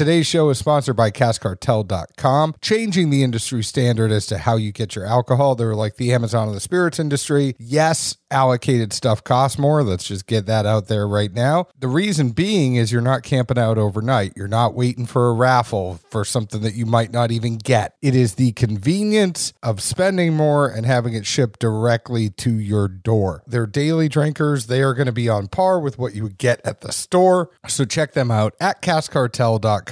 Today's show is sponsored by CaskCartel.com, changing the industry standard as to how you get your alcohol. They're like the Amazon of the spirits industry. Yes, allocated stuff costs more. Let's just get that out there right now. The reason being is you're not camping out overnight. You're not waiting for a raffle for something that you might not even get. It is the convenience of spending more and having it shipped directly to your door. They're daily drinkers. They are going to be on par with what you would get at the store. So check them out at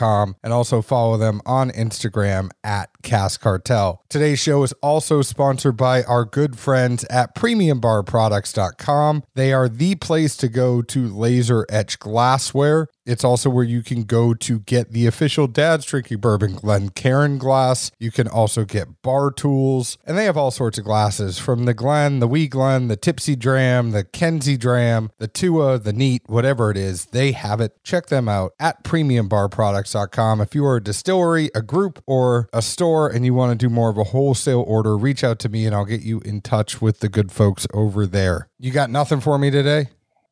and also follow them on Instagram at caskcartel. Today's show is also sponsored by our good friends at premiumbarproducts.com. They are the place to go to laser etch glassware. It's also where you can go to get the official Dad's Drinking Bourbon Glencairn glass. You can also get bar tools, and they have all sorts of glasses from the Glen, the Wee Glen, the Tipsy Dram, the Kenzie Dram, the Tua, the Neat, whatever it is, they have it. Check them out at premiumbarproducts.com. If you are a distillery, a group, or a store and you want to do more of a wholesale order, reach out to me and I'll get you in touch with the good folks over there. You got nothing for me today?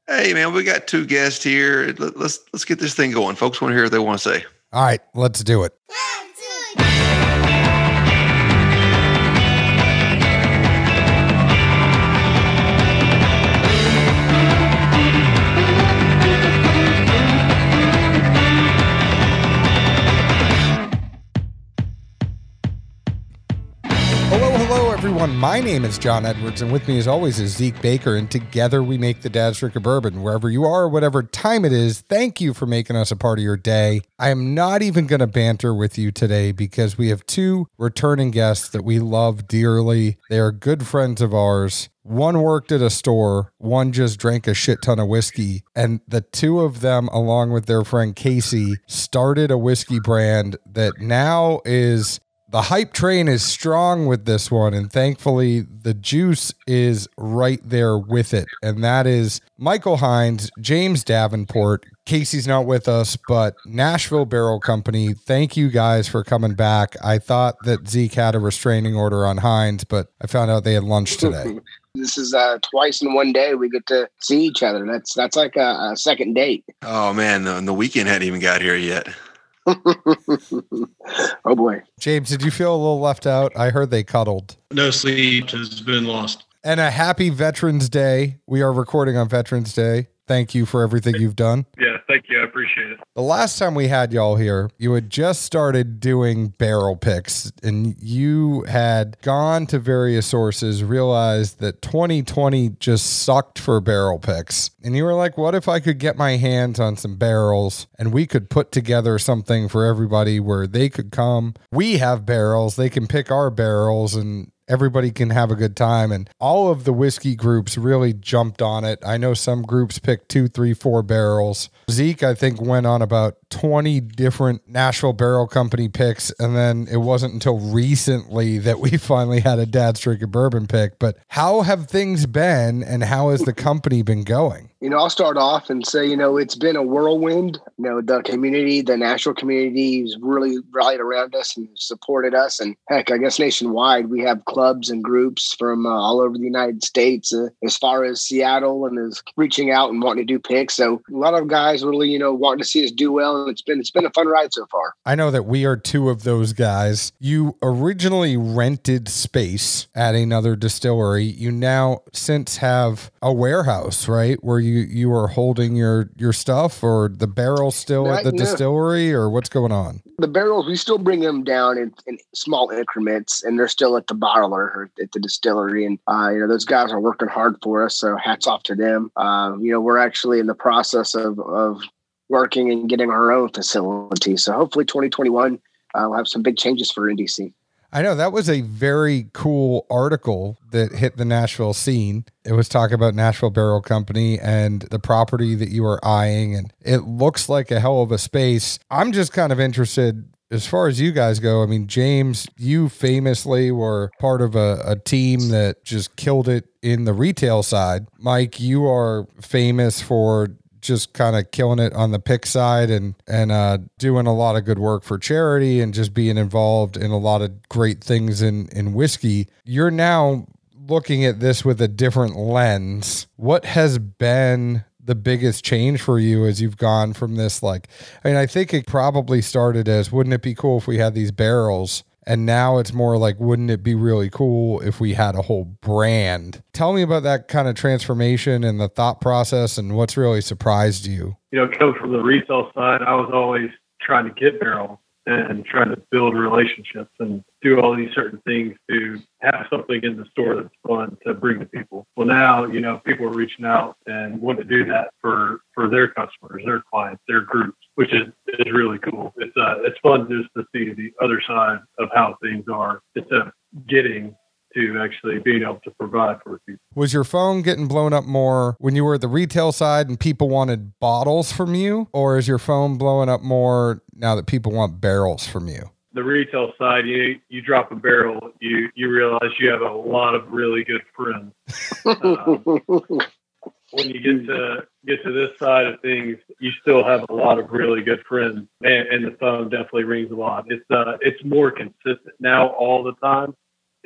Hey man, we got two guests here. Let, let's let's get this thing going. Folks want to hear what they want to say. All right, let's do it. My name is John Edwards, and with me, as always, is Zeke Baker. And together we make the Dad's Drinking Bourbon. Wherever you are, whatever time it is, thank you for making us a part of your day. I am not even going to banter with you today because we have two returning guests that we love dearly. They are good friends of ours. One worked at a store, one just drank a shit ton of whiskey. And the two of them, along with their friend Casey, started a whiskey brand that now is the hype train is strong with this one, and thankfully, the juice is right there with it. And that is Michael Hines, James Davenport. Casey's not with us, but Nashville Barrel Company. Thank you guys for coming back. I thought that Zeke had a restraining order on Hines, but I found out they had lunch today. this is uh, twice in one day we get to see each other. That's that's like a, a second date. Oh man, the, the weekend hadn't even got here yet. oh boy. James, did you feel a little left out? I heard they cuddled. No sleep has been lost. And a happy Veterans Day. We are recording on Veterans Day. Thank you for everything you've done. Yeah, thank you. I appreciate it. The last time we had y'all here, you had just started doing barrel picks and you had gone to various sources, realized that 2020 just sucked for barrel picks. And you were like, what if I could get my hands on some barrels and we could put together something for everybody where they could come? We have barrels, they can pick our barrels and everybody can have a good time. And all of the whiskey groups really jumped on it. I know some groups picked two, three, four barrels. Zeke, I think, went on about 20 different Nashville Barrel Company picks. And then it wasn't until recently that we finally had a Dad's Drinking Bourbon pick. But how have things been and how has the company been going? You know, I'll start off and say, you know, it's been a whirlwind. You know, the community, the national community has really rallied around us and supported us. And heck, I guess nationwide, we have clubs and groups from uh, all over the United States, uh, as far as Seattle, and is reaching out and wanting to do picks. So a lot of guys really, you know, wanting to see us do well. And it's been it's been a fun ride so far. I know that we are two of those guys. You originally rented space at another distillery. You now since have a warehouse, right? Where you you are holding your your stuff or the barrel still at the No. distillery or what's going on? The barrels, we still bring them down in, in small increments, and they're still at the bottler or at the distillery. And uh, you know, those guys are working hard for us. So hats off to them. Uh, you know, we're actually in the process of of working and getting our own facility. So hopefully, 2021, uh, we'll have some big changes for NBC. I know that was a very cool article that hit the Nashville scene. It was talking about Nashville Barrel Company and the property that you are eyeing, and it looks like a hell of a space. I'm just kind of interested as far as you guys go. I mean, James, you famously were part of a, a team that just killed it in the retail side. Mike, you are famous for just kind of killing it on the pick side and and uh, doing a lot of good work for charity and just being involved in a lot of great things in in whiskey. You're now looking at this with a different lens. What has been the biggest change for you as you've gone from this like I mean I think it probably started as wouldn't it be cool if we had these barrels and now it's more like wouldn't it be really cool if we had a whole brand? Tell me about that kind of transformation and the thought process and what's really surprised you. You know, coming from the retail side, I was always trying to get barrels and trying to build relationships and do all these certain things to have something in the store that's fun to bring to people. Well, now, you know, people are reaching out and want to do that for, for their customers, their clients, their groups, which is, is really cool. It's, uh, it's fun just to see the other side of how things are instead of getting to actually being able to provide for people. was your phone getting blown up more when you were at the retail side and people wanted bottles from you or is your phone blowing up more now that people want barrels from you the retail side, you you drop a barrel, you you realize you have a lot of really good friends. Um, when you get to get to this side of things, you still have a lot of really good friends, and, and the phone definitely rings a lot. It's uh it's more consistent now all the time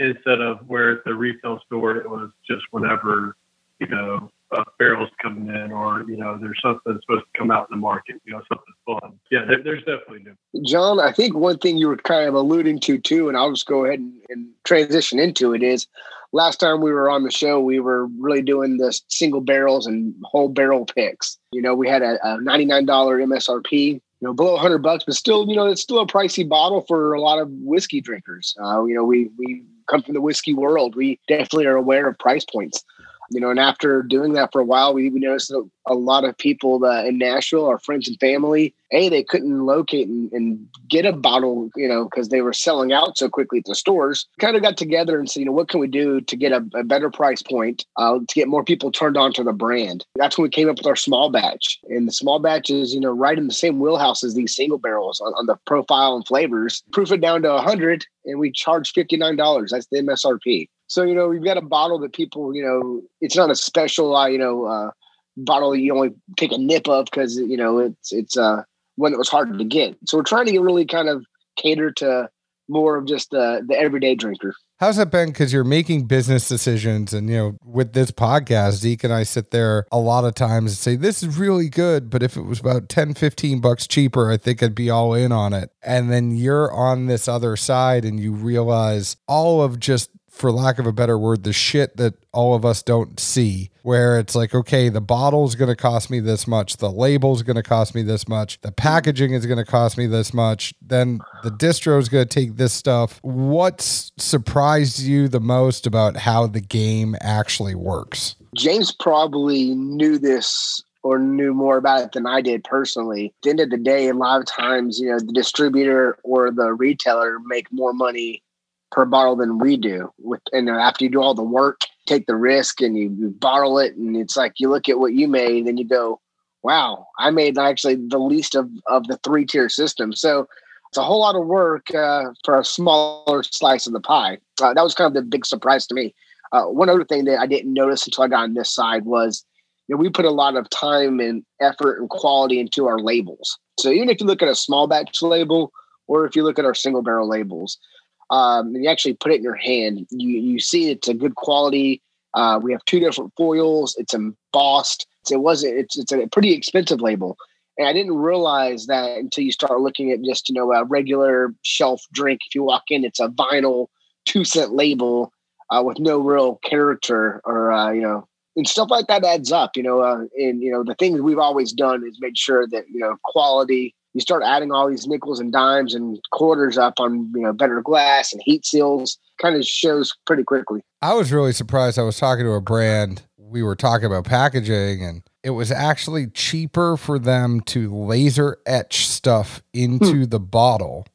instead of where at the retail store it was just whenever you know uh, barrels coming in or you know there's something that's supposed to come out in the market, you know something fun. Yeah, there, there's definitely new. John, I think one thing you were kind of alluding to too, and I'll just go ahead and, and transition into it is last time we were on the show, we were really doing the single barrels and whole barrel picks. You know, we had a, a $99 MSRP, you know, below 100 bucks, but still, you know, it's still a pricey bottle for a lot of whiskey drinkers. Uh, you know, we, we come from the whiskey world. We definitely are aware of price points you know, and after doing that for a while, we, we noticed that a lot of people in Nashville, our friends and family, hey, they couldn't locate and, and get a bottle, you know, because they were selling out so quickly at the stores. Kind of got together and said, you know, what can we do to get a, a better price point uh, to get more people turned on to the brand? That's when we came up with our small batch, and the small batch is, you know, right in the same wheelhouse as these single barrels on, on the profile and flavors. Proof it down to hundred, and we charge fifty nine dollars. That's the MSRP. So you know we've got a bottle that people you know it's not a special uh, you know uh, bottle you only take a nip of because you know it's it's uh, one that was hard to get. So we're trying to really kind of cater to more of just the the everyday drinker. How's that been? Because you're making business decisions, and you know, with this podcast, Zeke and I sit there a lot of times and say, This is really good, but if it was about 10, 15 bucks cheaper, I think I'd be all in on it. And then you're on this other side and you realize all of just for lack of a better word, the shit that all of us don't see, where it's like, okay, the bottle's going to cost me this much, the label's going to cost me this much, the packaging is going to cost me this much, then the distro is going to take this stuff. What's surprised you the most about how the game actually works? James probably knew this or knew more about it than I did personally. At the end of the day, a lot of times, you know, the distributor or the retailer make more money per bottle than we do. With and after you do all the work, take the risk, and you, you bottle it, and it's like you look at what you made, and you go, "Wow, I made actually the least of of the three tier system." So it's a whole lot of work uh, for a smaller slice of the pie. Uh, that was kind of the big surprise to me. Uh, one other thing that I didn't notice until I got on this side was, you know, we put a lot of time and effort and quality into our labels. So even if you look at a small batch label, or if you look at our single barrel labels, um, and you actually put it in your hand, you you see it's a good quality. Uh, we have two different foils. It's embossed. It wasn't. It's it's a pretty expensive label, and I didn't realize that until you start looking at just you know a regular shelf drink. If you walk in, it's a vinyl two cent label uh, with no real character or uh, you know and stuff like that adds up. You know, uh, and you know the things we've always done is made sure that you know quality you start adding all these nickels and dimes and quarters up on you know better glass and heat seals kind of shows pretty quickly I was really surprised. I was talking to a brand, we were talking about packaging, and it was actually cheaper for them to laser etch stuff into hmm. the bottle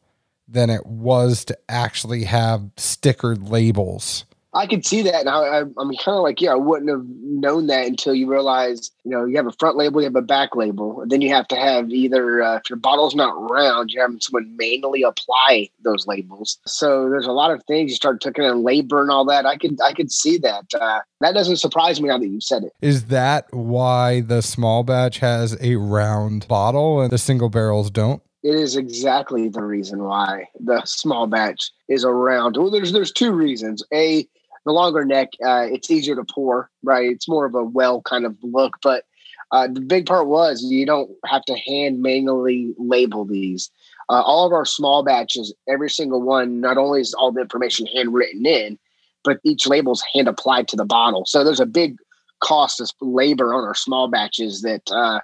than it was to actually have stickered labels. I could see that and I, i'm kind of like yeah i wouldn't have known that until you realize you know you have a front label you have a back label and then you have to have either uh, if your bottle's not round you have someone manually apply those labels so there's a lot of things you start taking in labor and all that i could i could see that uh, that doesn't surprise me now that you said it Is that why the small batch has a round bottle and the single barrels don't? It is exactly the reason why the small batch is around. Well, there's there's two reasons. A, the longer neck, uh, it's easier to pour, right? It's more of a well kind of look, but Uh, the big part was you don't have to hand manually label these. Uh, all of our small batches, every single one, not only is all the information handwritten in, but each label's hand applied to the bottle. So there's a big cost of labor on our small batches that uh,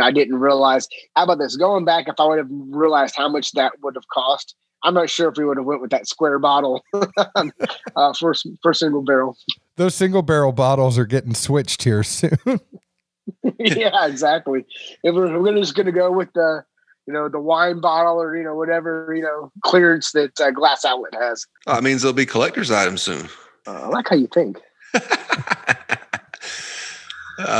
I didn't realize. How about this? Going back, if I would have realized how much that would have cost, I'm not sure if we would have went with that square bottle uh, for for single barrel. Those single barrel bottles are getting switched here soon. yeah, exactly. If we're, we're just going to go with the you know the wine bottle or you know whatever you know clearance that uh, Glass Outlet has. Oh, it means there'll be collector's items soon. Uh, I like how you think. uh,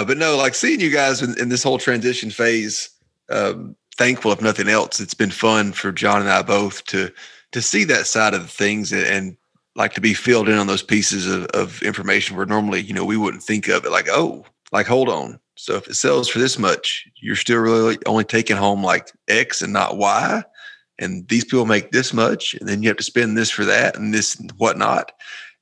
but no, like seeing you guys in, in this whole transition phase. Um, thankful, if nothing else, it's been fun for John and I both to to see that side of things and, and like to be filled in on those pieces of, of information where normally you know we wouldn't think of it. Like, oh, like hold on. So if it sells for this much, you're still really only taking home like X and not Y. And these people make this much, and then you have to spend this for that and this and whatnot.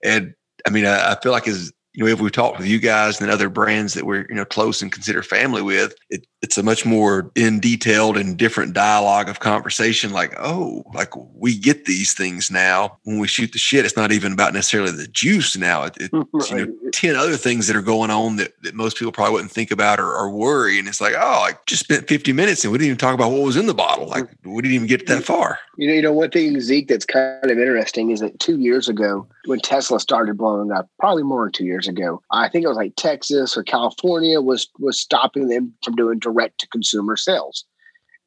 And I mean, I, I feel like as you know, if we talked with you guys and other brands that we're, you know, close and consider family with, it, it's a much more in detailed and different dialogue of conversation. Like, oh, like we get these things now. When we shoot the shit, it's not even about necessarily the juice now. It, mm, it's, right. you know, 10 other things that are going on that, that most people probably wouldn't think about or, or worry. And it's like, oh, I just spent 50 minutes and we didn't even talk about what was in the bottle. Like mm. we didn't even get that far. You know, you know, one thing, Zeke, that's kind of interesting is that two years ago, when Tesla started blowing up, probably more than two years ago, I think it was like Texas or California was was stopping them from doing direct to consumer sales.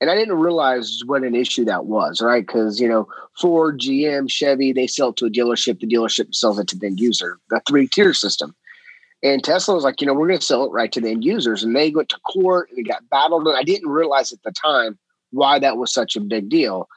And I didn't realize what an issue that was, right? Because you know, Ford, GM, Chevy, they sell it to a dealership. The dealership sells it to the end user. The three tier system. And Tesla was like, you know, we're going to sell it right to the end users. And they went to court and they got battled. And I didn't realize at the time why that was such a big deal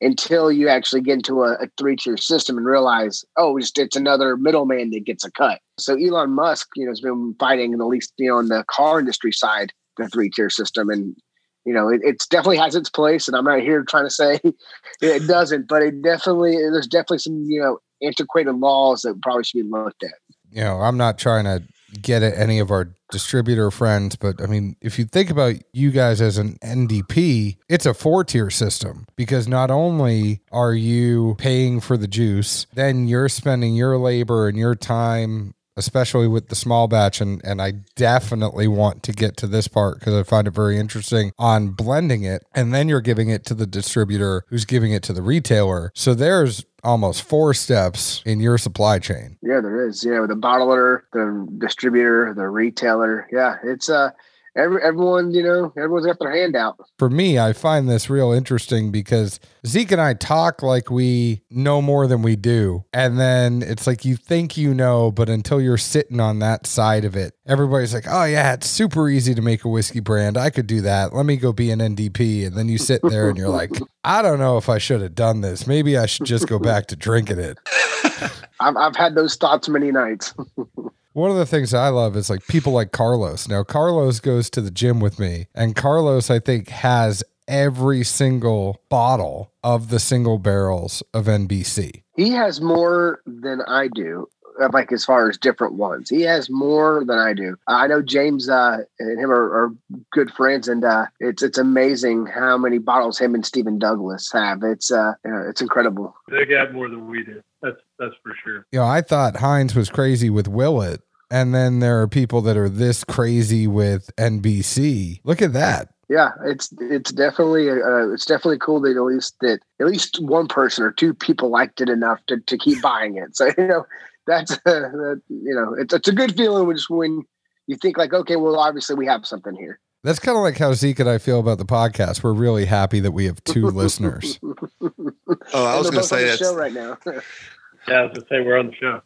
until you actually get into a, a three tier system and realize, oh, it's, it's another middleman that gets a cut. So Elon Musk, you know, has been fighting at least you know on the car industry side the three tier system, and you know it it's definitely has its place. And I'm not here trying to say it doesn't, but it definitely there's definitely some you know antiquated laws that probably should be looked at. You know, I'm not trying to get at any of our distributor friends, but I mean, if you think about you guys as an NDP, it's a four tier system because not only are you paying for the juice, then you're spending your labor and your time especially with the small batch and and I definitely want to get to this part because I find it very interesting on blending it and then you're giving it to the distributor who's giving it to the retailer. So there's almost four steps in your supply chain. Yeah, there is. Yeah, the bottler, the distributor, the retailer. Yeah, it's uh every, everyone, you know, everyone's got their hand out. For me, I find this real interesting because Zeke and I talk like we know more than we do. And then it's like you think you know, but until you're sitting on that side of it, everybody's like, oh, yeah, it's super easy to make a whiskey brand. I could do that. Let me go be an NDP. And then you sit there and you're like, I don't know if I should have done this. Maybe I should just go back to drinking it. I've, I've had those thoughts many nights. One of the things I love is like people like Carlos. Now, Carlos goes to the gym with me, and Carlos, I think, has every single bottle of the single barrels of NBC. He has more than I do. Uh, like as far as different ones, he has more than I do. I know James uh, and him are, are good friends, and uh, it's it's amazing how many bottles him and Stephen Douglas have. It's uh, it's incredible. They got more than we do. That's that's for sure. You know, I thought Hines was crazy with Willett, and then there are people that are this crazy with NBC. Look at that. Yeah, it's it's definitely uh, it's definitely cool that at least that at least one person or two people liked it enough to, to keep buying it. So you know that's uh, that, you know it's it's a good feeling when when you think like okay, well obviously we have something here. That's kind of like how Zeke and I feel about the podcast. We're really happy that we have two listeners. Oh, I was going to say that show right now. yeah, I was going to say we're on the show.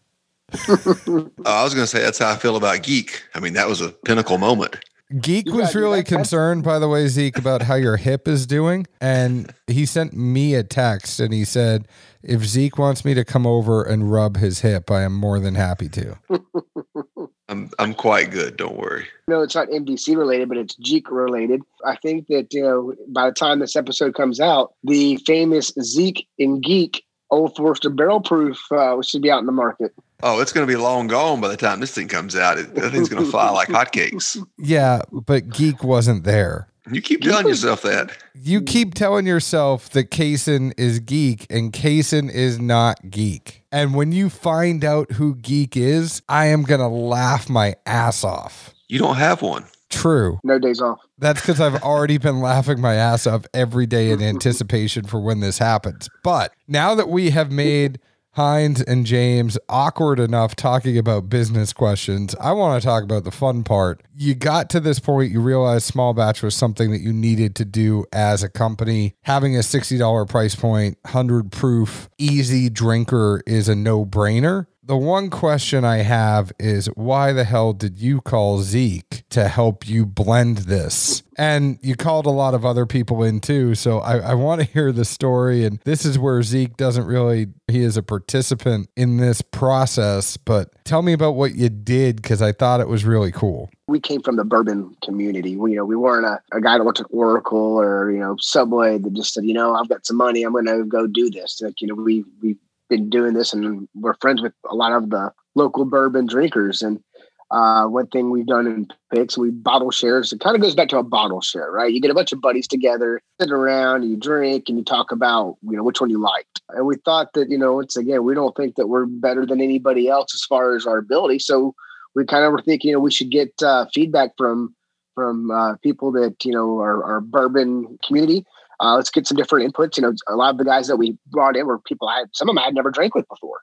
oh, I was going to say that's how I feel about Geek. I mean, that was a pinnacle moment. Geek you was really concerned, by the way, Zeke, about how your hip is doing. And he sent me a text and he said, if Zeke wants me to come over and rub his hip, I am more than happy to. I'm I'm quite good. Don't worry. No, it's not NBC related, but it's Zeke related. I think that you know by the time this episode comes out, the famous Zeke and Geek Old Forester Barrel Proof uh, should be out in the market. Oh, it's going to be long gone by the time this thing comes out. It, that thing's going to fly like hotcakes. Yeah, but Geek wasn't there. You keep telling yourself that. You keep telling yourself that Kaysen is geek and Kaysen is not geek. And when you find out who geek is, I am going to laugh my ass off. You don't have one. True. No days off. That's because I've already been laughing my ass off every day in anticipation for when this happens. But now that we have made Hines and James awkward enough talking about business questions. I want to talk about the fun part. You got to this point, you realized small batch was something that you needed to do as a company. Having a $60 price point, 100 proof, easy drinker is a no brainer. The one question I have is why the hell did you call Zeke to help you blend this? And you called a lot of other people in too. So I, I want to hear the story. And this is where Zeke doesn't really, he is a participant in this process. But tell me about what you did because I thought it was really cool. We came from the bourbon community. We, you know, we weren't a, a guy that worked at Oracle or, you know, Subway that just said, you know, I've got some money. I'm going to go do this. Like, you know, we, we, been doing this and we're friends with a lot of the local bourbon drinkers. And uh, one thing we've done in picks, we bottle shares. It kind of goes back to a bottle share, right? You get a bunch of buddies together, sit around, you drink, and you talk about, you know, which one you liked. And we thought that, you know, once again, we don't think that we're better than anybody else as far as our ability. So we kind of were thinking, you know, we should get uh, feedback from from uh, people that you know are, are bourbon community uh, let's get some different inputs. You know, a lot of the guys that we brought in were people I had, some of them I had never drank with before.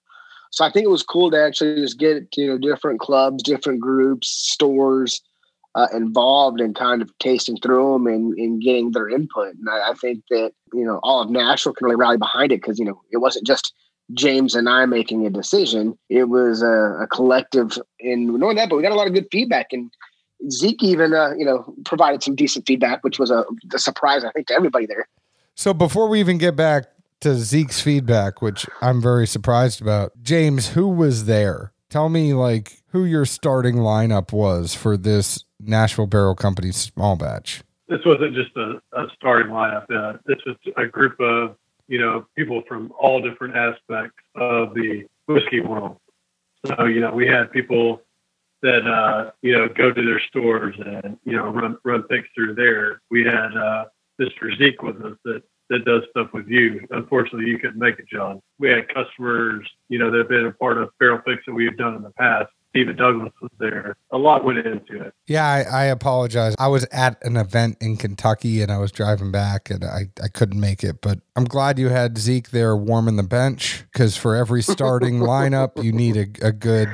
So I think it was cool to actually just get, you know, different clubs, different groups, stores uh, involved and kind of tasting through them and, and getting their input. And I, I think that, you know, all of Nashville can really rally behind it because, you know, it wasn't just James and I making a decision. It was a, a collective and knowing that, but we got a lot of good feedback. And Zeke even, uh, you know, provided some decent feedback, which was a, a surprise, I think, to everybody there. So before we even get back to Zeke's feedback, which I'm very surprised about, James, who was there? Tell me, like, who your starting lineup was for this Nashville Barrel Company small batch. This wasn't just a, a starting lineup. Uh, this was a group of, you know, people from all different aspects of the whiskey world. So, you know, we had people that uh, you know go to their stores and you know run run picks through there. We had uh, Mr. Zeke with us that that does stuff with you. Unfortunately, you couldn't make it, John. We had customers, you know, that have been a part of Barrel Fix that we've done in the past Stephen Douglas was there. A lot went into it. Yeah, I, I, apologize. I was at an event in Kentucky and I was driving back and I, I couldn't make it. But I'm glad you had Zeke there warming the bench because for every starting lineup, you need a, a good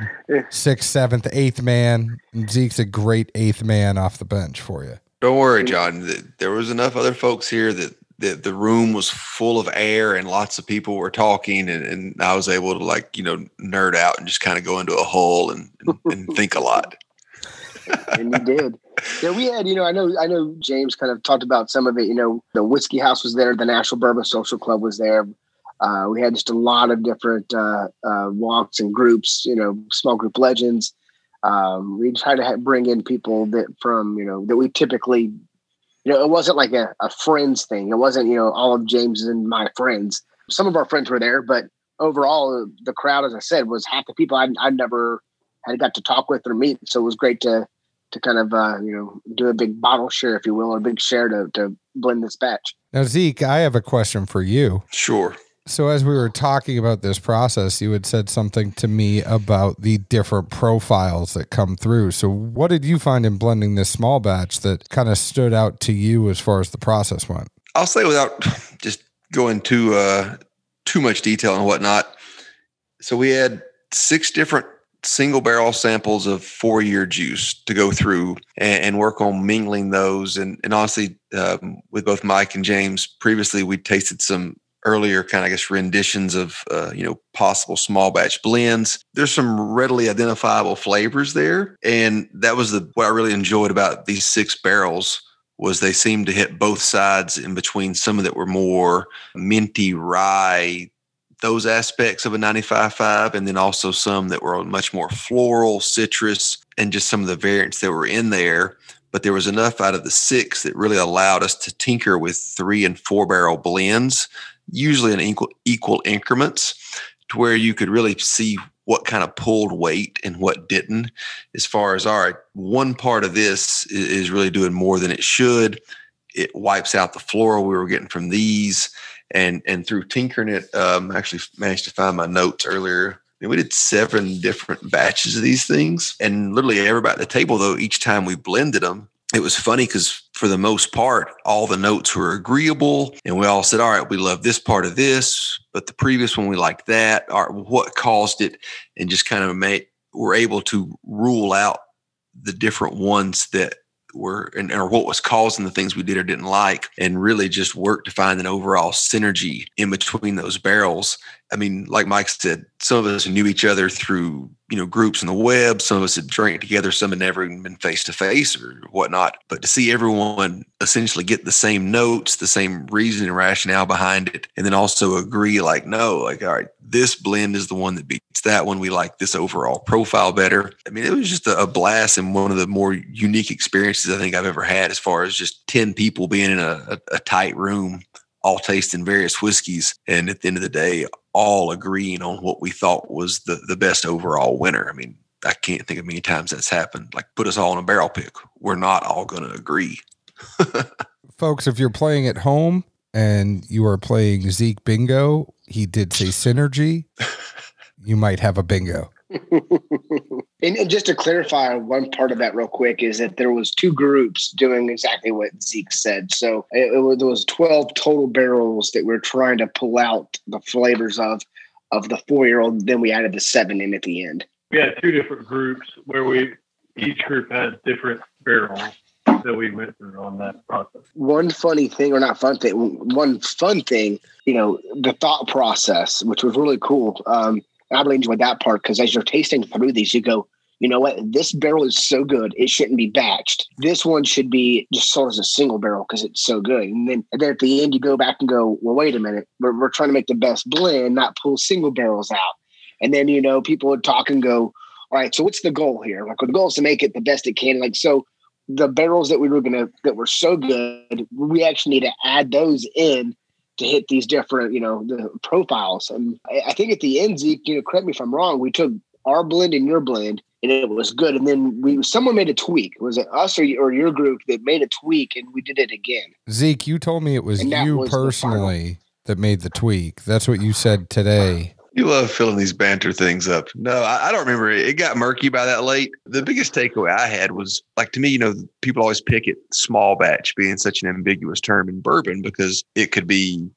sixth, seventh, eighth man. And Zeke's a great eighth man off the bench for you. Don't worry, John. There was enough other folks here that the the room was full of air and lots of people were talking and, and I was able to like, you know, nerd out and just kind of go into a hole and, and, and think a lot. and you did. Yeah, we had, you know, I know I know James kind of talked about some of it, you know, the whiskey house was there, the National Bourbon Social Club was there. Uh, we had just a lot of different uh, uh, walks and groups, you know, small group legends. Um, we tried to have, bring in people that from, you know, that we typically you know, it wasn't like a, a friends thing. It wasn't, you know, all of James and my friends. Some of our friends were there, but overall, the crowd, as I said, was half the people I'd, I'd never had got to talk with or meet. So it was great to to kind of uh, you know do a big bottle share, if you will, or a big share to to blend this batch. Now, Zeke, I have a question for you. Sure. So, as we were talking about this process, you had said something to me about the different profiles that come through. So, what did you find in blending this small batch that kind of stood out to you as far as the process went? I'll say without just going too uh, too much detail and whatnot. So, we had six different single barrel samples of four year juice to go through and, and work on mingling those. And, and honestly, um, with both Mike and James, previously we tasted some earlier kind of I guess renditions of uh, you know possible small batch blends. There's some readily identifiable flavors there, and that was the what I really enjoyed about these six barrels was they seemed to hit both sides in between some of that were more minty rye those aspects of a 95.5 and then also some that were much more floral citrus and just some of the variants that were in there but there was enough out of the six that really allowed us to tinker with three and four barrel blends usually in equal equal increments to where you could really see what kind of pulled weight and what didn't. As far as all right one part of this is, really doing more than it should. It wipes out the floral we were getting from these. And and through tinkering it um actually managed to find my notes earlier. We did seven different batches of these things. And literally everybody at the table though each time we blended them it was funny because for the most part, all the notes were agreeable, and we all said, "All right, we love this part of this, but the previous one we liked that." Or what caused it, and just kind of made were able to rule out the different ones that were and or what was causing the things we did or didn't like, and really just work to find an overall synergy in between those barrels. I mean, like Mike said, some of us knew each other through you know groups on the web. Some of us had drank together. Some had never even been face to face or whatnot. But to see everyone essentially get the same notes, the same reason and rationale behind it, and then also agree, like, no, like, all right, this blend is the one that beats that one. We like this overall profile better. I mean, it was just a, blast and one of the more unique experiences I think I've ever had, as far as just ten people being in a, a, a tight room all tasting various whiskeys and at the end of the day all agreeing on what we thought was the the best overall winner. I mean i can't think of many times that's happened. Like put us all in a barrel pick. We're not all going to agree. Folks if you're playing at home and you are playing zeke bingo he did say synergy you might have a bingo and, and, just to clarify one part of that real quick is that there was two groups doing exactly what Zeke said. So it, it was, there was 12 total barrels that we are trying to pull out the flavors of of the four year old. Then we added the seven in at the end. We had two different groups where we each group had different barrels that we went through on that process. One funny thing, or not fun thing, one fun thing, you know, the thought process, which was really cool. Um, I really enjoyed that part because as you're tasting through these, you go, you know what? This barrel is so good, it shouldn't be batched. This one should be just sold as a single barrel because it's so good. And then, and then at the end, you go back and go, well, wait a minute, we're, we're trying to make the best blend, not pull single barrels out. And then, you know, people would talk and go, all right, so what's the goal here? Like, the goal is to make it the best it can. Like, so the barrels that we were to, that were so good, we actually need to add those in to hit these different, you know, the profiles. And I think at the end, Zeke, you know, correct me if I'm wrong, we took our blend and your blend, and it was good. And then we someone made a tweak. Was it us or, or your group that made a tweak, and we did it again? Zeke, you told me it was you was personally that made the tweak. That's what you said today. You love filling these banter things up. No, I, I, don't remember. It got murky by that late. The biggest takeaway I had was like to me, you know, people always pick it small batch being such an ambiguous term in bourbon because it could be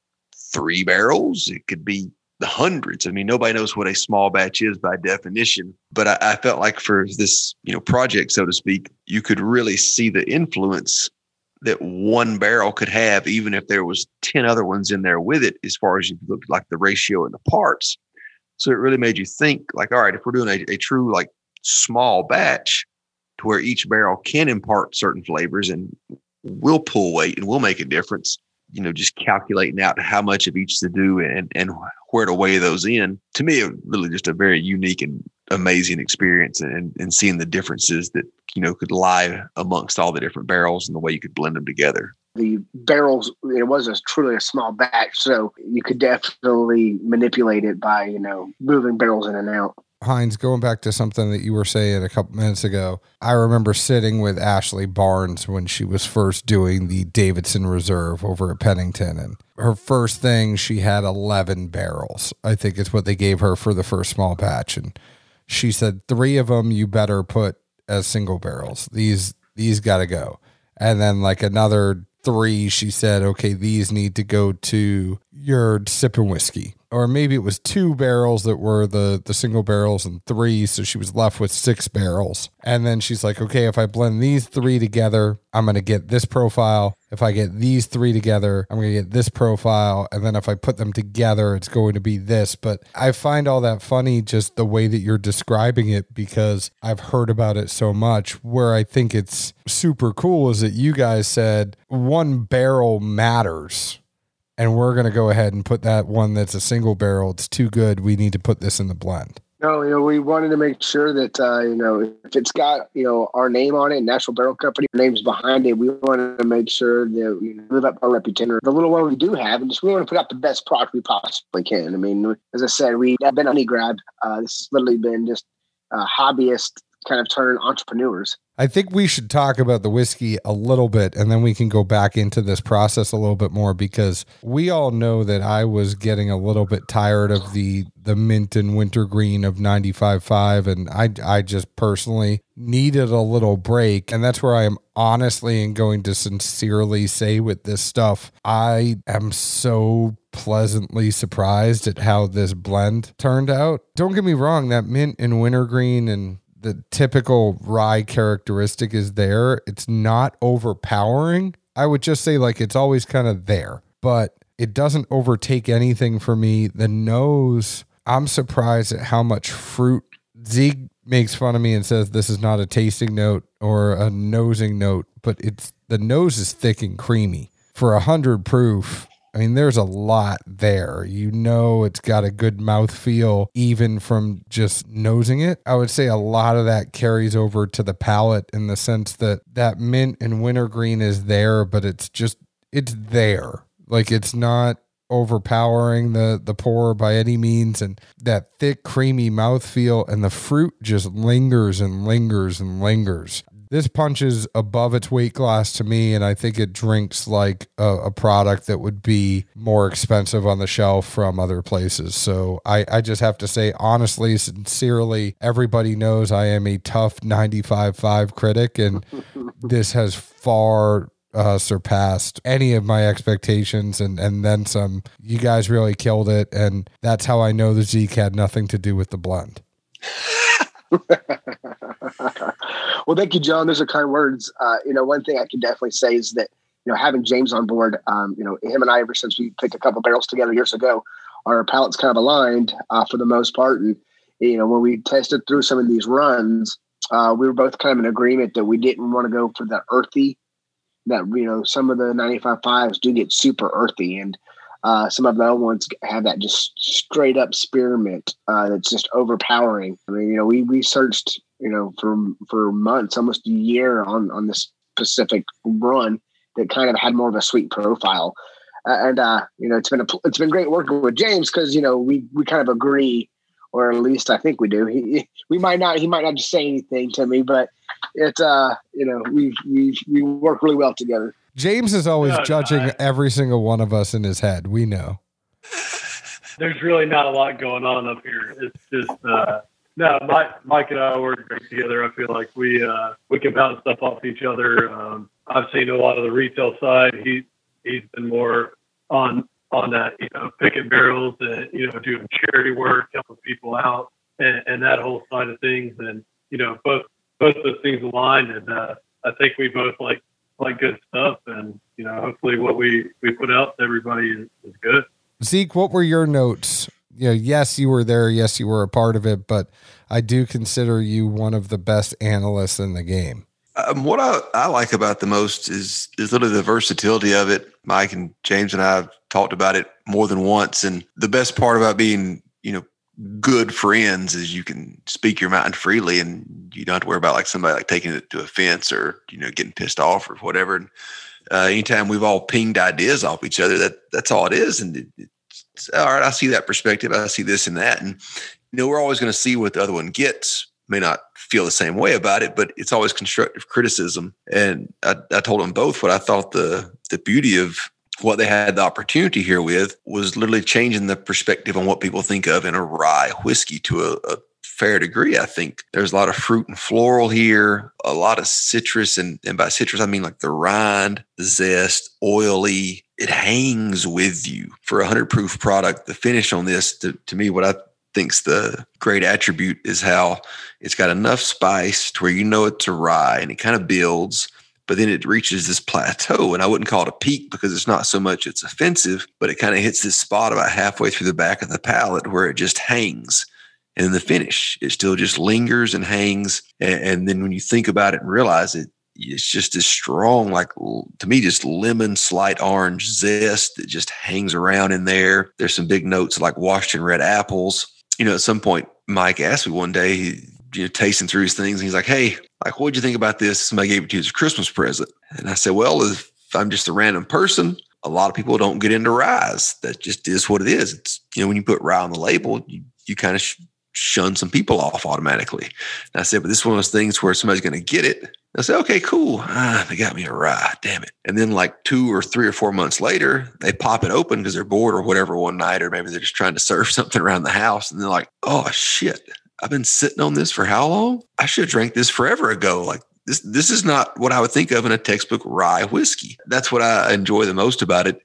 three barrels, it could be the hundreds. I mean, nobody knows what a small batch is by definition. But I, I felt like for this, you know, project, so to speak, you could really see the influence that one barrel could have, even if there was 10 other ones in there with it, as far as you look like the ratio and the parts. So it really made you think like, all right, if we're doing a, a true like small batch to where each barrel can impart certain flavors and will pull weight and will make a difference, you know, just calculating out how much of each to do and, and where to weigh those in. To me, it really just a very unique and amazing experience and, and seeing the differences that, you know, could lie amongst all the different barrels and the way you could blend them together the barrels it was a truly a small batch so you could definitely manipulate it by you know moving barrels in and out Hines, going back to something that you were saying a couple minutes ago, I remember sitting with Ashley Barnes when she was first doing the Davidson Reserve over at Pennington. And her first thing, she had 11 barrels. I think it's what they gave her for the first small batch. And she said, three of them you better put as single barrels. These, these got to go. And then like another three, she said, okay, these need to go to your sipping whiskey or maybe it was two barrels that were the the single barrels and three so she was left with six barrels. And then she's like okay if i blend these three together i'm going to get this profile. If i get these three together i'm going to get this profile. And then if i put them together it's going to be this. But i find all that funny just the way that you're describing it because i've heard about it so much where i think it's super cool is that you guys said one barrel matters and we're going to go ahead and put that one that's a single barrel. It's too good. We need to put this in the blend. No, you know, we wanted to make sure that uh, you know if it's got you know our name on it, Nashville Barrel Company names behind it, we wanted to make sure that we live up our reputation. The little one we do have, and just we want to put out the best product we possibly can. I mean, as I said, we have been money grab. Uh, this has literally been just a hobbyist kind of turn entrepreneurs. I think we should talk about the whiskey a little bit and then we can go back into this process a little bit more because we all know that I was getting a little bit tired of the the mint and wintergreen of 95.5 and I I just personally needed a little break and that's where I am honestly and going to sincerely say with this stuff I am so pleasantly surprised at how this blend turned out. Don't get me wrong that mint and wintergreen and the typical rye characteristic is there. It's not overpowering. I would just say like it's always kind of there, but it doesn't overtake anything for me. The nose, I'm surprised at how much fruit Zeke makes fun of me and says this is not a tasting note or a nosing note, but it's the nose is thick and creamy. For a hundred proof, I mean, there's a lot there. You know, it's got a good mouth feel, even from just nosing it. I would say a lot of that carries over to the palate in the sense that that mint and wintergreen is there, but it's just, it's there. Like it's not overpowering the the pour by any means and that thick creamy mouth feel and the fruit just lingers and lingers and lingers this punches above its weight class to me, and I think it drinks like a, a, product that would be more expensive on the shelf from other places. So I, I just have to say, honestly, sincerely, everybody knows I am a tough 95.5 critic, and this has far uh, surpassed any of my expectations and, and then some. You guys really killed it. And that's how I know the Zeke had nothing to do with the blend. well, thank you, John. Those are kind words. Uh, you know, one thing I can definitely say is that you know having James on board, um, you know, him and I ever since we picked a couple barrels together years ago, our palates kind of aligned uh, for the most part. And you know, when we tested through some of these runs, uh, we were both kind of in agreement that we didn't want to go for the earthy. That you know, some of the 95 fives do get super earthy, and uh, some of the other ones have that just straight up spearmint uh, that's just overpowering. I mean, you know, we we searched, you know, for for months, almost a year on on this specific run that kind of had more of a sweet profile. Uh, and uh, you know, it's been a, it's been great working with James because you know we we kind of agree, or at least I think we do. He we might not he might not just say anything to me, but it's uh you know we we we work really well together. James is always no, judging every single one of us in his head. We know. There's really not a lot going on up here. It's just uh, no. Mike, Mike and I work great together. I feel like we uh, we can bounce stuff off each other. Um, I've seen a lot of the retail side. He he's been more on on that you know picking barrels and you know doing charity work, helping people out, and, and that whole side of things. And you know both both those things aligned, and uh, I think we both like like good stuff, and you know, hopefully, what we we put out to everybody is, is good. Zeke, what were your notes? You know, yes, you were there. Yes, you were a part of it, but I do consider you one of the best analysts in the game. Um, what I, I like about the most is is literally the versatility of it. Mike and James and I have talked about it more than once, and the best part about being you know good friends is you can speak your mind freely and you don't have to worry about like somebody like taking it to offense or you know getting pissed off or whatever. And uh, anytime we've all pinged ideas off each other that that's all it is. And it, it's all right i see that perspective i see this and that. And you know we're always going to see what the other one gets may not feel the same way about it but it's always constructive criticism. And i, I told them both what i thought the the beauty of what they had the opportunity here with was literally changing the perspective on what people think of in a rye whiskey to a, a fair degree. I think there's a lot of fruit and floral here, a lot of citrus, and, and by citrus I mean like the rind, the zest, oily. It hangs with you for a hundred proof product. The finish on this, to, to me, what I think's the great attribute is how it's got enough spice to where you know it's a rye, and it kind of builds but then it reaches this plateau and i wouldn't call it a peak because it's not so much it's offensive but it kind of hits this spot about halfway through the back of the palate where it just hangs and in the finish. It still just lingers and hangs and, and then when you think about it and realize it it's just as strong like to me just lemon slight orange zest that just hangs around in there. There's some big notes like washington red apples. You know at some point Mike asked me one day, you know, tasting through his things, and he's like, "Hey, like, what'd you think about this? Somebody gave it to you as a Christmas present." And I said, "Well, if I'm just a random person, a lot of people don't get into ryes. That just is what it is. It's you know, when you put rye on the label, you you kind of sh- shun some people off automatically." And I said, "But this is one of those things where somebody's going to get it." I said, okay, cool. Ah, they got me a rye. Damn it. And then like two or three or four months later, they pop it open because they're bored or whatever one night, or maybe they're just trying to serve something around the house. And they're like, oh shit, I've been sitting on this for how long? I should have drank this forever ago. Like this, this is not what I would think of in a textbook rye whiskey. That's what I enjoy the most about it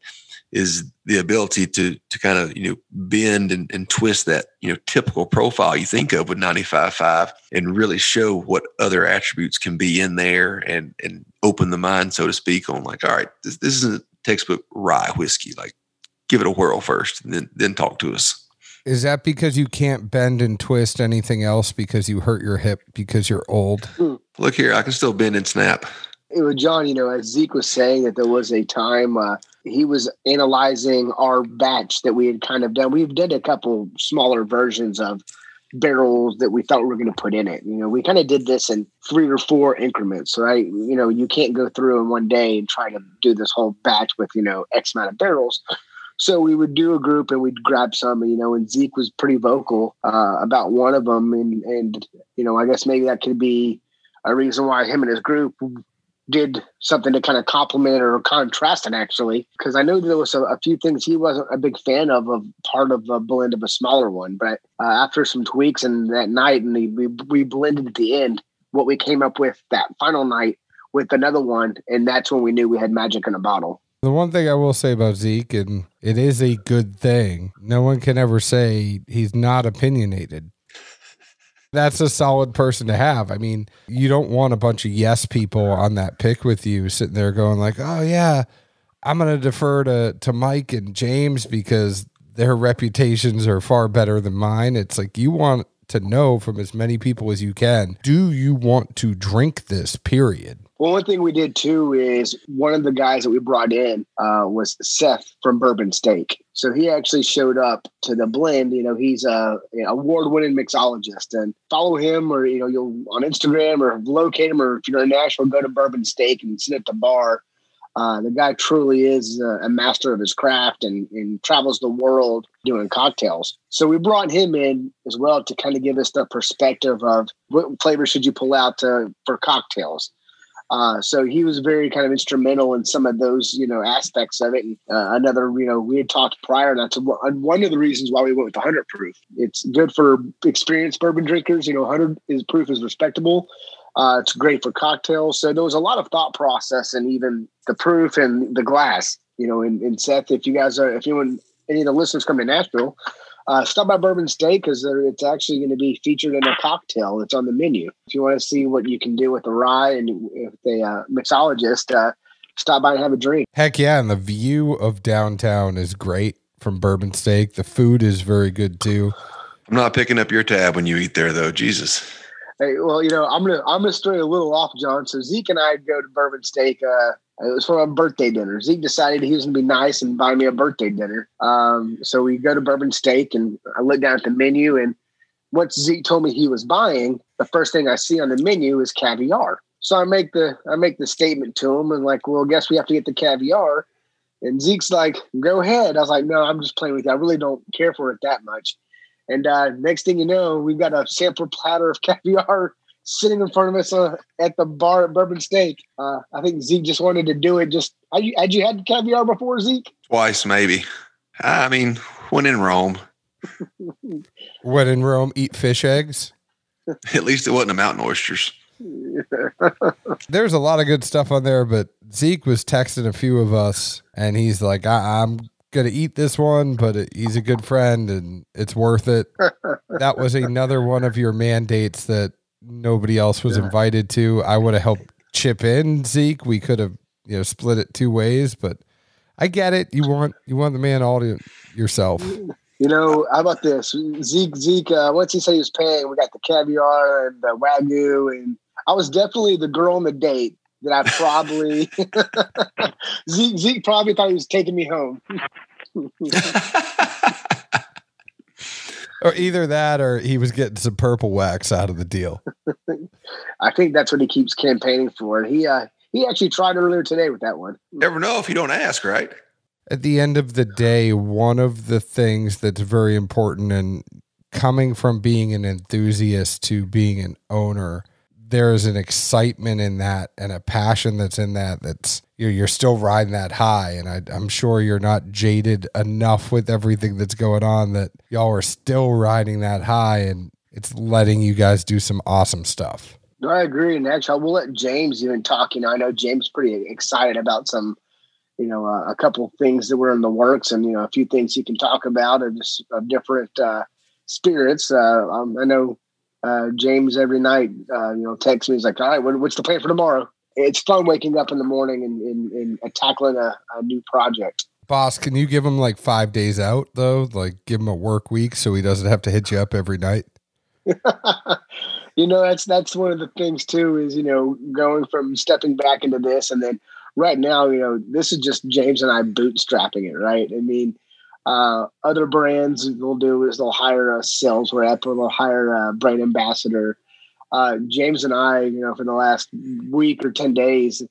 is the ability to to kind of you know bend and, and twist that you know typical profile you think of with 95.5 and really show what other attributes can be in there and and open the mind so to speak on like all right this, this isn't textbook rye whiskey like give it a whirl first and then then talk to us Is that because you can't bend and twist anything else because you hurt your hip because you're old? look here i can still bend and snap It was John, you know, as Zeke was saying that there was a time uh, he was analyzing our batch that we had kind of done. We've done a couple smaller versions of barrels that we thought we were going to put in it. You know, we kind of did this in three or four increments, right? You know, you can't go through in one day and try to do this whole batch with, you know, X amount of barrels. So we would do a group and we'd grab some, you know, and Zeke was pretty vocal uh, about one of them. And, and, you know, I guess maybe that could be a reason why him and his group did something to kind of complement or contrast it actually because i know there was a, a, few things he wasn't a big fan of of part of a blend of a smaller one but uh, after some tweaks and that night and we, we blended at the end what we came up with that final night with another one and that's when we knew we had magic in a bottle The one thing I will say about Zeke, and it is a good thing, no one can ever say he's not opinionated. That's a solid person to have. I mean, you don't want a bunch of yes people on that pick with you sitting there going like, "Oh yeah, I'm going to defer to to Mike and James because their reputations are far better than mine." It's like you want to know from as many people as you can, do you want to drink this period? Well, one thing we did too is one of the guys that we brought in uh, was Seth from Bourbon Steak. So he actually showed up to the blend. You know, he's a you know, award-winning mixologist, and follow him, or you know, you'll on Instagram or locate him, or if you're in Nashville, go to Bourbon Steak and sit at the bar. Uh, the guy truly is a, a master of his craft and, and travels the world doing cocktails. So we brought him in as well to kind of give us the perspective of what flavor should you pull out to, for cocktails. Uh, so he was very kind of instrumental in some of those, you know, aspects of it. And uh, another, you know, we had talked prior. That's one of the reasons why we went with the hundred proof. It's good for experienced bourbon drinkers. You know, hundred is proof is respectable. Uh, it's great for cocktails. So there was a lot of thought process and even the proof and the glass. You know, and, and Seth, if you guys are, if anyone, any of the listeners come to Nashville, uh, stop by Bourbon Steak because it's actually going to be featured in a cocktail. It's on the menu. If you want to see what you can do with the rye and if the uh, mixologist, uh, stop by and have a drink. Heck yeah. And the view of downtown is great from Bourbon Steak. The food is very good too. I'm not picking up your tab when you eat there, though. Jesus. Hey, well, you know, I'm gonna I'm gonna stray a little off, John. So Zeke and I go to Bourbon Steak. Uh, it was for a birthday dinner. Zeke decided he was gonna be nice and buy me a birthday dinner. Um, so we go to Bourbon Steak, and I look down at the menu, and once Zeke told me he was buying, the first thing I see on the menu is caviar. So I make the I make the statement to him, and like, well, guess we have to get the caviar. And Zeke's like, "Go ahead." I was like, "No, I'm just playing with you. I really don't care for it that much." And uh, next thing you know, we've got a sample platter of caviar sitting in front of us uh, at the bar at Bourbon Steak. Uh, I think Zeke just wanted to do it. Just had you, had you had caviar before, Zeke? Twice, maybe. I mean, when in Rome. when in Rome, eat fish eggs. At least it wasn't a mountain oysters. There's a lot of good stuff on there, but Zeke was texting a few of us, and he's like, I- "I'm gonna eat this one, but it, he's a good friend, and it's worth it." that was another one of your mandates that nobody else was Yeah. invited to. I would have helped chip in Zeke. We could have, you know, split it two ways, but I get it. You want you want the man all to yourself. You know, how about this? Zeke, Zeke, uh, once he said he was paying, we got the caviar and the Wagyu. And I was definitely the girl on the date that I probably, Zeke, Zeke probably thought he was taking me home. or either that or he was getting some purple wax out of the deal. I think that's what he keeps campaigning for. He uh, he actually tried earlier today with that one. Never know if you don't ask, right? At the end of the day, one of the things that's very important and coming from being an enthusiast to being an owner, there is an excitement in that and a passion that's in that that's you're, still riding that high and I, i'm sure you're not jaded enough with everything that's going on that y'all are still riding that high and it's letting you guys do some awesome stuff No, I agree. And actually, we'll let James even talk. You know, I know James pretty excited about some, you know, uh, a couple things that were in the works, and you know, a few things he can talk about of just of different uh, spirits. Uh, um, I know uh, James every night, uh, you know, texts me. He's like, "All right, what, what's the plan for tomorrow?" It's fun waking up in the morning and, and, and tackling a, a new project. boss can you give him like five days out though like give him a work week so he doesn't have to hit you up every night you know that's that's one of the things too is you know going from stepping back into this and then right now you know this is just james and i bootstrapping it right i mean uh, other brands will do is they'll hire a sales rep or they'll hire a brand ambassador uh, james and i you know for the last week or 10 days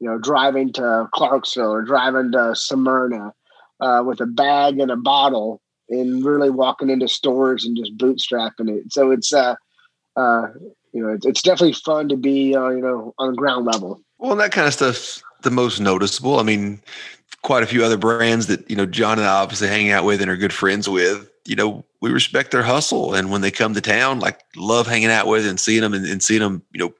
you know driving to clarksville or driving to smyrna uh, with a bag and a bottle and really walking into stores and just bootstrapping it so it's uh uh, you know, it's, it's definitely fun to be, uh, you know, on ground level. Well, and that kind of stuff's the most noticeable. I mean, quite a few other brands that, you know, John and I obviously hang out with and are good friends with, you know, we respect their hustle. And when they come to town, like love hanging out with and seeing them and, and seeing them, you know,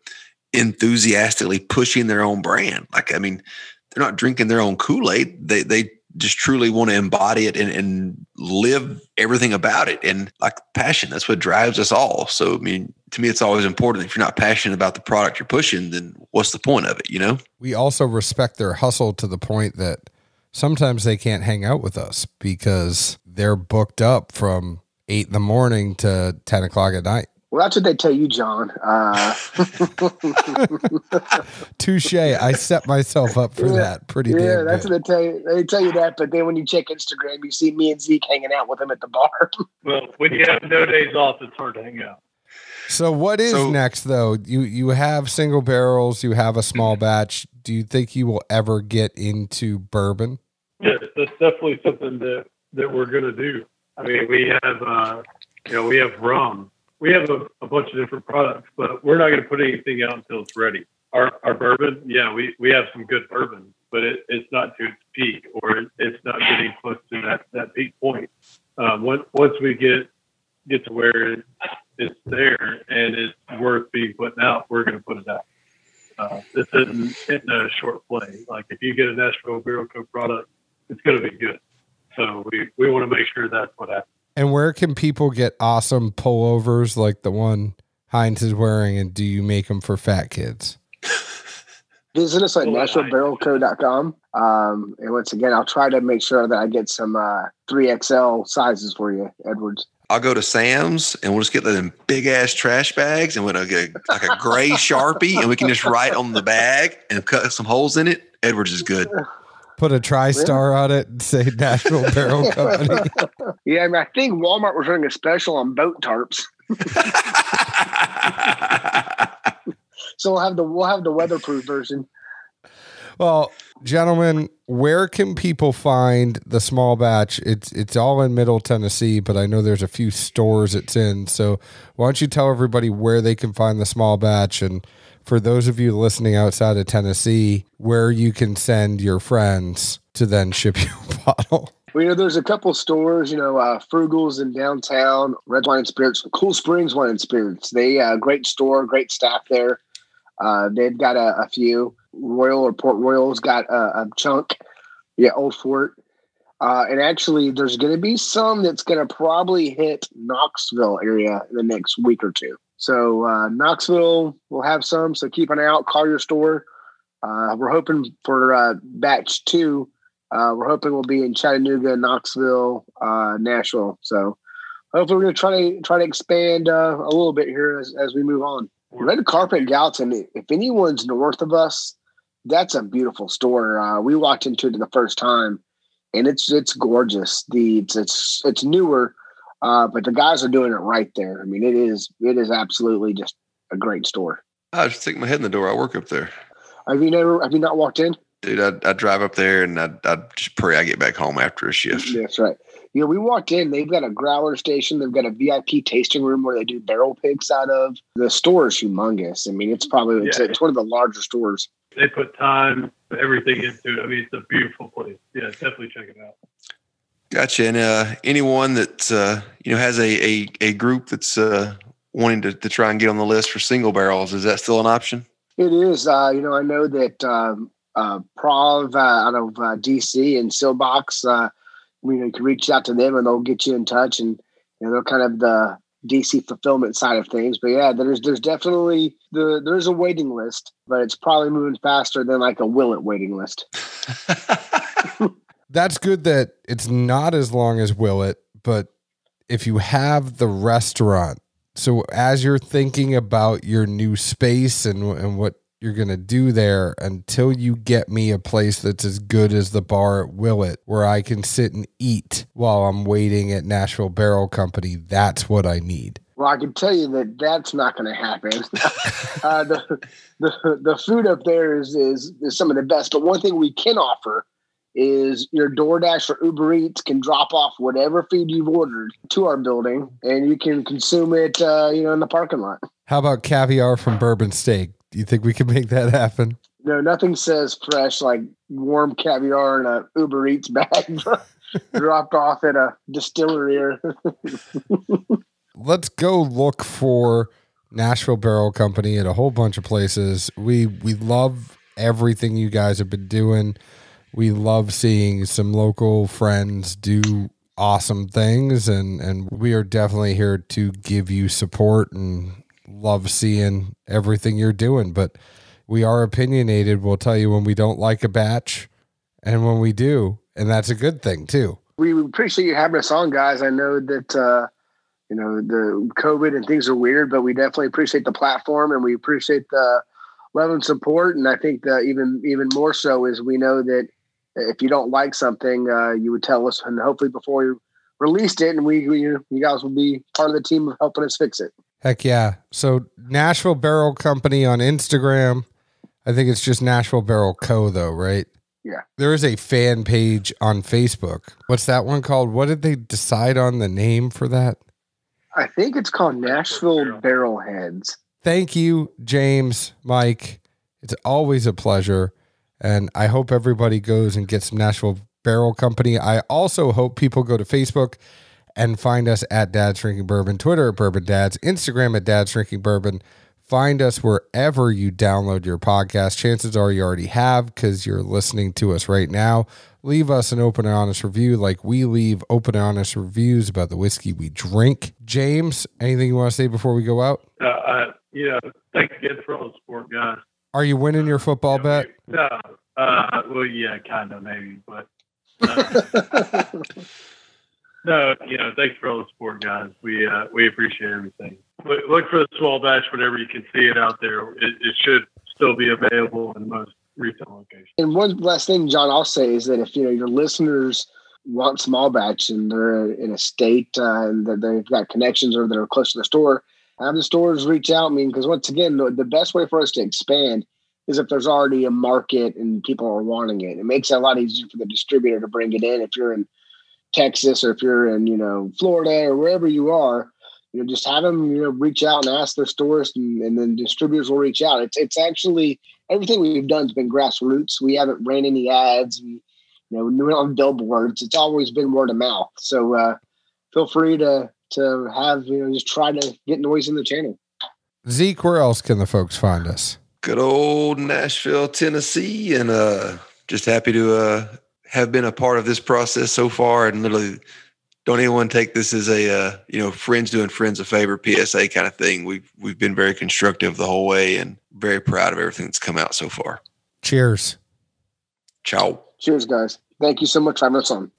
enthusiastically pushing their own brand. Like, I mean, they're not drinking their own Kool-Aid. They, they just truly want to embody it and, and live everything about it. And like passion, that's what drives us all. So, I mean, to me, it's always important. If you're not passionate about the product you're pushing, then what's the point of it? You know? we also respect their hustle to the point that sometimes they can't hang out with us because they're booked up from eight in the morning to 10 o'clock at night. Well, that's what they tell you, John. Uh, Touche. I set myself up for Yeah. that pretty yeah, damn that's good. what they tell you. They tell you that, but then when you check Instagram, you see me and Zeke hanging out with him at the bar. Well, when you have no days off, it's hard to hang out. So what is So- next though? You you have single barrels, you have a small batch. Do you think you will ever get into bourbon? Yes, that's definitely something that that we're going to do. I mean, we have uh, you know we have rum, we have a, a bunch of different products, but we're not going to put anything out until it's ready. Our our bourbon, yeah, we we have some good bourbon, but it, it's not to its peak, or it, it's not getting close to that that peak point. Um, once once we get get to where it, it's there and it's worth being put out, we're going to put it out. Uh, this isn't, a short play. Like if you get a Nashville Barrel Co product, it's going to be good. So we, we want to make sure that's what happens. And where can people get awesome pullovers like the one Hines is wearing? And do you make them for fat kids? Visit us at Oh, nashvillebarrelco.com. Um, and once again, I'll try to make sure that I get some uh, 3XL sizes for you, Edwards. I'll go to Sam's and we'll just get them big ass trash bags and we'll get like a gray Sharpie and we can just write on the bag and cut some holes in it. Edwards is good. Put a TriStar on it and say Nashville Barrel Company. Yeah, I, mean, I think Walmart was running a special on boat tarps. So we'll have the we'll have the weatherproof version. Well, gentlemen, where can people find the small batch? It's it's all in Middle Tennessee, but I know there's a few stores it's in. So why don't you tell everybody where they can find the small batch and for those of you listening outside of Tennessee, where you can send your friends to then ship you a bottle. Well, you know, there's a couple stores, you know, uh, Frugals in downtown, Red Wine and Spirits, Cool Springs Wine and Spirits. They uh, great store, great staff there. Uh, they've got a, a few. Royal or Port Royal's got a, a chunk. Yeah, Old Fort. Uh, and actually, there's going to be some that's going to probably hit Knoxville area in the next week or two. So uh, Knoxville will have some. So keep an eye out. Call your store. Uh, we're hoping for uh, batch two. Uh, we're hoping we'll be in Chattanooga, Knoxville, uh, Nashville. So hopefully we're going to try to try to expand uh, a little bit here as, as we move on. Red Carpet in Gallatin. If anyone's north of us, that's a beautiful store. We walked into it the first time, and it's it's gorgeous. The it's it's, it's newer. Uh, but the guys are doing it right there. I mean, it is it is absolutely just a great store. I just stick my head in the door. I work up there. Have you never have you not walked in? Dude, I, I drive up there and I, I just pray I get back home after a shift. That's right. You know, we walked in, they've got a growler station, they've got a VIP tasting room where they do barrel picks out of. The store is humongous. I mean, it's probably it's, it's one of the larger stores. They put time, everything into it. I mean, it's a beautiful place. Yeah, definitely check it out. Gotcha. And uh, anyone that uh, you know has a a, a group that's uh, wanting to, to try and get on the list for single barrels, is that still an option? It is. Uh, you know, I know that um, uh, Prov uh, out of uh, DC and Silbox, uh, you know, you can reach out to them and they'll get you in touch, and you know, they're kind of the DC fulfillment side of things. But yeah, there's there's definitely the there's a waiting list, but it's probably moving faster than like a Willet waiting list. That's good that it's not as long as Willet, but if you have the restaurant, so as you're thinking about your new space and and what you're gonna do there, until you get me a place that's as good as the bar at Willet, where I can sit and eat while I'm waiting at Nashville Barrel Company, that's what I need. Well, I can tell you that that's not going to happen. uh, the, the the food up there is, is is some of the best. But one thing we can offer is your DoorDash or Uber Eats can drop off whatever food you've ordered to our building, and you can consume it, uh, you know, in the parking lot. How about caviar from Bourbon Steak? Do you think we can make that happen? No, nothing says fresh like warm caviar in a Uber Eats bag dropped off at a distillery. Or let's go look for Nashville Barrel Company at a whole bunch of places. We we love everything you guys have been doing. We love seeing some local friends do awesome things and and we are definitely here to give you support and love seeing everything you're doing, but we are opinionated. We'll tell you when we don't like a batch and when we do, and that's a good thing too. we appreciate you having us on, guys. I know that uh, you know the COVID and things are weird, but we definitely appreciate the platform and we appreciate the love and support. And I think that even even more so is we know that if you don't like something, uh, you would tell us, and hopefully before you released it, and we, we you guys will be part of the team of helping us fix it. Heck yeah. So Nashville Barrel Company on Instagram. I think it's just Nashville Barrel Co. though, right? Yeah. There is a fan page on Facebook. What's that one called? What did they decide on the name for that? I think it's called Nashville Barrel Heads. Thank you, James, Mike. It's always a pleasure. And I hope everybody goes and gets some Nashville Barrel Company. I also hope people go to Facebook and find us at Dad's Drinking Bourbon, Twitter at Bourbon Dads, Instagram at Dad's Drinking Bourbon. Find us wherever you download your podcast. Chances are you already have because you're listening to us right now. Leave us an open and honest review like we leave open and honest reviews about the whiskey we drink. James, anything you want to say before we go out? Uh, I, thanks again for all the support, guys. Are you winning your football You know, bet? we- No, uh, well, yeah, kind of maybe, but uh, no, you know, thanks for all the support, guys. We uh, we appreciate everything. Look, look for the small batch whenever you can see it out there. It, it should still be available in most retail locations. And one last thing, John, I'll say is that if you know your listeners want small batch and they're in a state uh, and that they've got connections or they're close to the store, have the stores reach out. I mean, because once again, the, the best way for us to expand is if there's already a market and people are wanting it. It makes it a lot easier for the distributor to bring it in. If you're in Texas or if you're in you know Florida or wherever you are, you know, just have them you know reach out and ask their stores, and, and then distributors will reach out. It's it's actually everything we've done has been grassroots. We haven't ran any ads. We, you know, we went on billboards. It's always been word of mouth. So uh, feel free to to have you know just try to get noise in the channel. Zeke, where else can the folks find us? Good old Nashville, Tennessee, and uh, just happy to uh, have been a part of this process so far. And literally, don't anyone take this as a uh, you know friends doing friends a favor PSA kind of thing. We've we've been very constructive the whole way, and very proud of everything that's come out so far. Cheers. Ciao. Cheers, guys. Thank you so much for having us on.